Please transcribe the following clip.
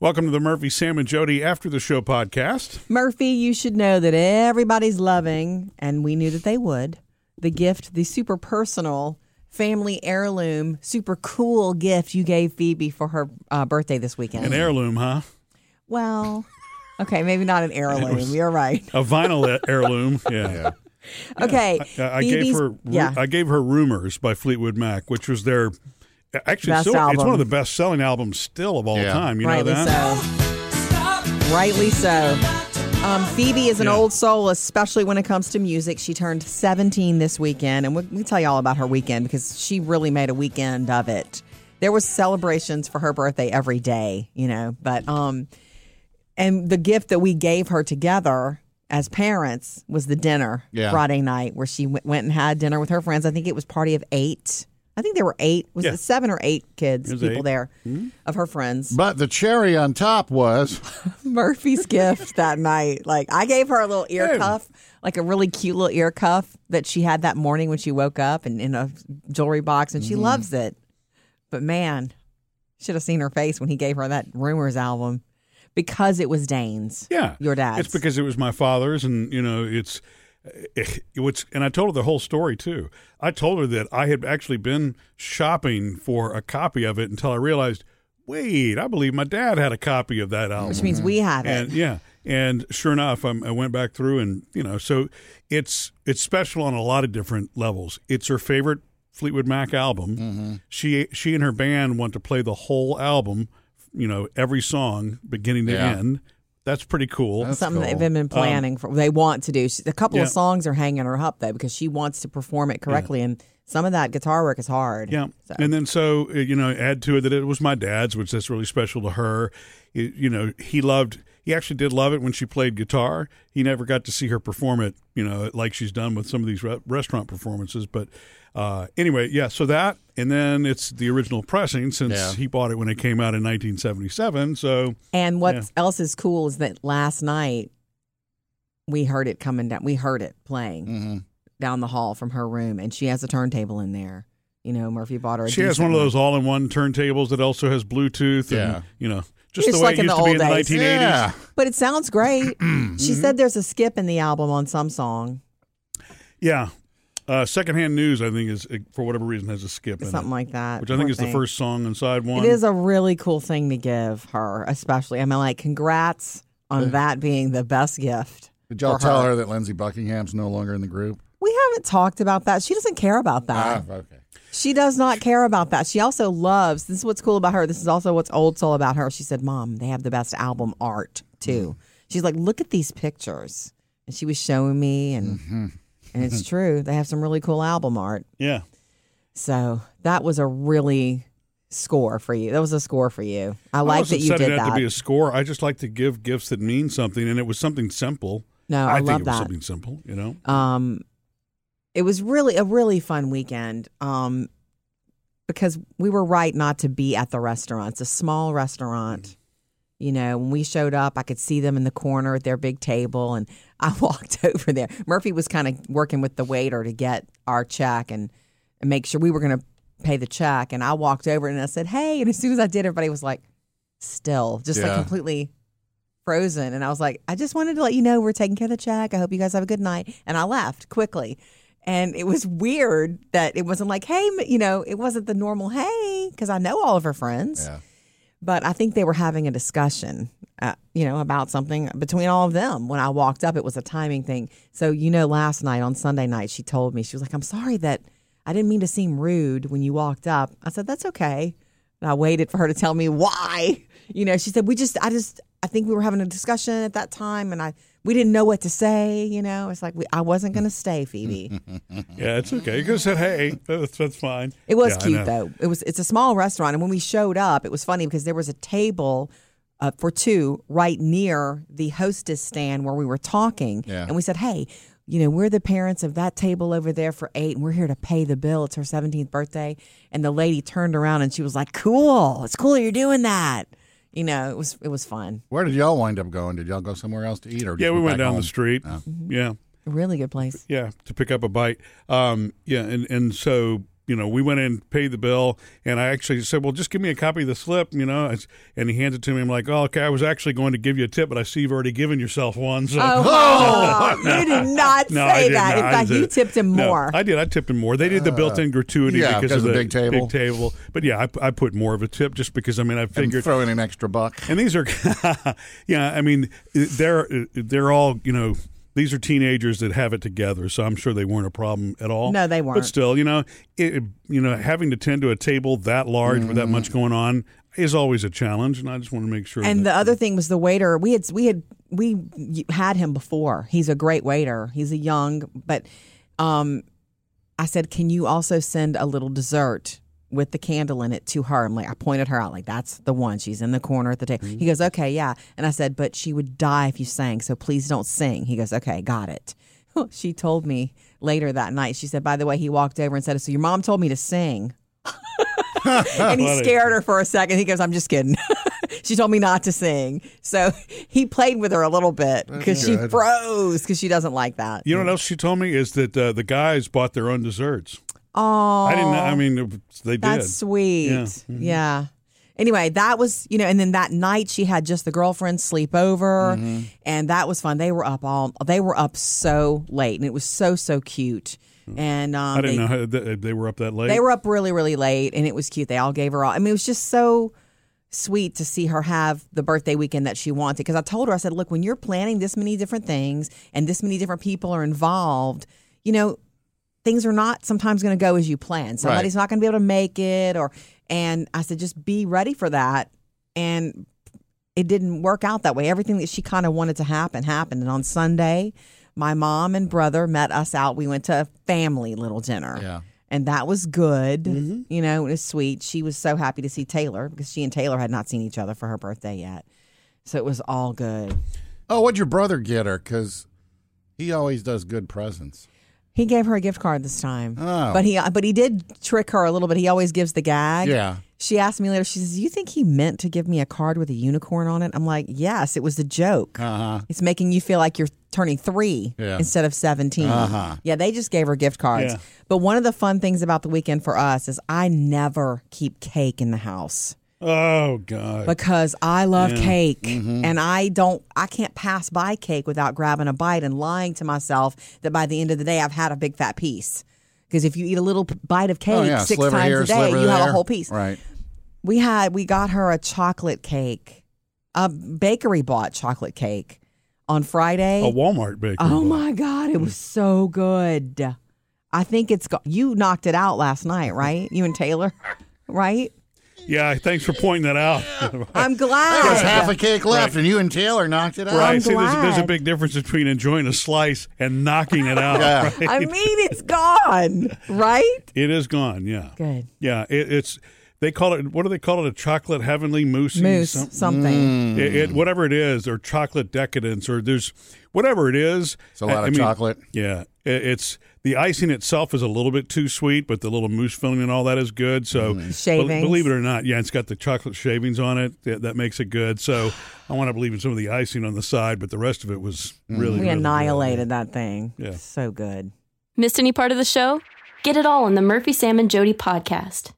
Welcome to the Murphy, Sam, and Jody After the Show podcast. Murphy, you should know that everybody's loving, and we knew that they would, the gift, the super personal family heirloom, super cool gift you gave Phoebe for her uh, birthday this weekend. An heirloom, huh? well, okay, maybe not an heirloom. You're right. A vinyl heirloom. Yeah. Okay. I, I gave her. Yeah. I gave her "Rumors" by Fleetwood Mac, which was their actually Best still, it's one of the best-selling albums still of all Yeah. time. You know Rightly that? so. Rightly so. Um, Phoebe is an Yeah. old soul, especially when it comes to music. She turned 17 this weekend, and we, we tell you all about her weekend because she really made a weekend of it. There was celebrations for her birthday every day, you know, but um, and the gift that we gave her together as parents was the dinner Yeah. Friday night, where she went, went and had dinner with her friends. I think it was party of eight. I think there were eight. Was Yeah. it seven or eight kids, people eight. Mm-hmm. there of her friends? But the cherry on top was Murphy's gift that night. Like I gave her a little ear Hey. cuff, like a really cute little ear cuff that she had that morning when she woke up and in a jewelry box, and Mm-hmm. she loves it. But man, should have seen her face when he gave her that Rumors album because it was Dane's. Yeah, Your dad's. It's because it was my father's, and you know, it's Eh, it, it's. And I told her the whole story too. I told her that I had actually been shopping for a copy of it until I realized, wait, I believe my dad had a copy of that album. Which means we have it. and yeah, and sure enough, I'm, I went back through, and you know, so it's it's special on a lot of different levels. It's her favorite Fleetwood Mac album. Mm-hmm. She she and her band want to play the whole album, you know, every song beginning to Yeah. end. That's pretty cool. That's Something cool. they've been planning for. They want to do. She- A couple Um, Yeah. of songs are hanging her up though because she wants to perform it correctly, and some of that guitar work is hard. Yeah, So- and then so uh, you know, add to it that it was my dad's, which that's really special to her. It- you know, he loved. He actually did love it when she played guitar. He never got to see her perform it, you know, like she's done with some of these re- restaurant performances. But uh, anyway, yeah. So that, and then it's the original pressing since Yeah. he bought it when it came out in 1977. So And what Yeah. else is cool is that last night we heard it coming down. We heard it playing hmm down the hall from her room, and she has a turntable in there. You know, Murphy bought her. A she has one of those all-in-one turntables that also has Bluetooth. And, Yeah. you know, just It's the way like it in used the to be old in the days. 1980s. Yeah. but it sounds great. Mm-hmm. she said there's a skip in the album on some song, Yeah. Uh, secondhand news, I think, is for whatever reason has a skip in something it, like that. which I think Poor is the first song on side one. It is a really cool thing to give her, especially. I mean, like, congrats on that being the best gift. Did y'all for tell her that Lindsey Buckingham's no longer in the group? We haven't talked about that. She doesn't care about that. Ah, okay. She does not care about that. She also loves. This is what's cool about her. This is also what's old soul about her. She said, "Mom, they have the best album art too." She's like, "Look at these pictures," and she was showing me, and and it's true. They have some really cool album art. yeah. So that was a really score for you. That was a score for you. I I like that you did that. to be a score. I just like to give gifts that mean something, and it was something simple. no, I, think love it was that. something simple. You know. Um, it was really a really fun weekend. Um, because we were right not to be at the restaurant. It's a small restaurant. You know, when we showed up, I could see them in the corner at their big table, and I walked over there. Murphy was kind of working with the waiter to get our check and, and make sure we were going to pay the check. And I walked over and I said, "Hey!" And as soon as I did, everybody was like, "Still, just like completely." frozen and I was like, I just wanted to let you know we're taking care of the check. I hope you guys have a good night. And I left quickly. And it was weird that it wasn't like, hey, you know, it wasn't the normal, hey, because I know all of her friends. Yeah. But I think they were having a discussion, uh, you know, about something between all of them. When I walked up, it was a timing thing. So, you know, last night on Sunday night, she told me, she was like, I'm sorry that I didn't mean to seem rude when you walked up. I said, that's okay. And I waited for her to tell me why. You know, she said, we just, I just, I think we were having a discussion at that time and I, we didn't know what to say. You know, it's like, we, I wasn't going to stay, Phoebe. Yeah, it's okay. You could have said, "Hey, that's that's fine." It was Yeah, cute though. It was it's a small restaurant, and when we showed up, it was funny because there was a table uh, for two right near the hostess stand where we were talking, Yeah. and we said, "Hey, you know, we're the parents of that table over there for eight, and we're here to pay the bill. It's her seventeenth birthday." And the lady turned around and she was like, "Cool, it's cool you're doing that." You know, it was it was fun. Where did y'all wind up going? Did y'all go somewhere else to eat, or Yeah, we went down home? the street. Oh. Yeah, A really good place. yeah, to pick up a bite. Um, yeah, and and so you know, we went in, paid the bill, and I actually said, "Well, just give me a copy of the slip," you know. And he hands it to me. I'm like, "Oh, okay. I was actually going to give you a tip, but I see you've already given yourself one." So. Oh, you did not No, say did that. not. In fact, you tipped him No, more. I did. I tipped him more. They did the uh, built-in gratuity yeah, because, because of of the big table. Big table. But yeah, I, I put more of a tip just because I mean I And figured throw in an extra buck. and these are, yeah, I mean, they're they're all you know. These are teenagers that have it together, so I'm sure they weren't a problem at all. No, they weren't. But still, you know, it, you know, having to tend to a table that large with that much going on is always a challenge, and I just want to make sure. And the other thing was the waiter. We had we had we had him before. He's a great waiter. He's a young, but um, I said, "Can you also send a little dessert with the candle in it to her?" I'm like, I pointed her out, like that's the one. She's in the corner at the table. He goes, "Okay, yeah." And I said, "But she would die if you sang, so please don't sing." He goes, "Okay, got it." she told me later that night. She said, "By the way, he walked over and said, so your mom told me to sing." and he scared her for a second. He goes, "I'm just kidding." she told me not to sing, so he played with her a little bit because she froze because she doesn't like that. you know what else she told me is that uh, the guys bought their own desserts. Oh, I didn't. know I mean, they did. that's sweet. Yeah. Yeah. Mhm. Anyway, that was you know, and then that night she had just the girlfriends sleep over, and that was fun. They were up all. They were up so late, and it was so so cute. And um, I didn't they, know how they, they were up that late. They were up really, really late, and it was cute. They all gave her all. I mean, it was just so sweet to see her have the birthday weekend that she wanted. Because I told her, I said, look, when you're planning this many different things and this many different people are involved, you know, things are not sometimes going to go as you plan. Somebody's not going to be able to make it, or and I said, just be ready for that. And it didn't work out that way. Everything that she kind of wanted to happen happened. And on Sunday, my mom and brother met us out. We went to a family little dinner. Yeah. And that was good. Mm-hmm. You know, it was sweet. She was so happy to see Taylor because she and Taylor had not seen each other for her birthday yet. So it was all good. Oh, what'd your brother get her? Because he always does good presents. He gave her a gift card this time. Oh. But he but he did trick her a little bit. He always gives the gag. Yeah. She asked me later, she says, You think he meant to give me a card with a unicorn on it? I'm like, Yes, it was a joke. Uh huh. It's making you feel like you're turning three Yeah. instead of 17. Uh-huh. Yeah, they just gave her gift cards. Yeah. But one of the fun things about the weekend for us is I never keep cake in the house oh God. because I love Yeah. cake Mm-hmm. and I don't, I can't pass by cake without grabbing a bite and lying to myself that by the end of the day I've had a big fat piece. Because if you eat a little bite of cake Oh, yeah. six sliver times here, a day, you have a whole piece. Right. We had we got her a chocolate cake. A bakery bought chocolate cake on Friday. a Walmart bakery. Oh bought. my god, it was so good. I think it's go- you knocked it out last night, right? You and Taylor, right? Yeah, thanks for pointing that out. I'm glad. There's half a cake left, and you and Taylor knocked it out. Right. I'm See, there's, there's a big difference between enjoying a slice and knocking it out. Yeah. right? I mean, it's gone, right? It is gone. Yeah. Good Yeah. It, it's they call it. What do they call it? A chocolate heavenly mousse. moose, Some- something. Mm. It, it, whatever it is, or chocolate decadence, or there's whatever it is. It's a lot I- of I mean, chocolate. Yeah, it, it's the icing itself is a little bit too sweet, but the little mousse filling and all that is good. So, be- believe it or not, yeah, it's got the chocolate shavings on it. That, that makes it good. So, I want to believe in some of the icing on the side, but the rest of it was Mm-hmm. really We good. annihilated that thing. Yeah. So good. Missed any part of the show? Get it all on the Murphy, Sam, and Jody podcast.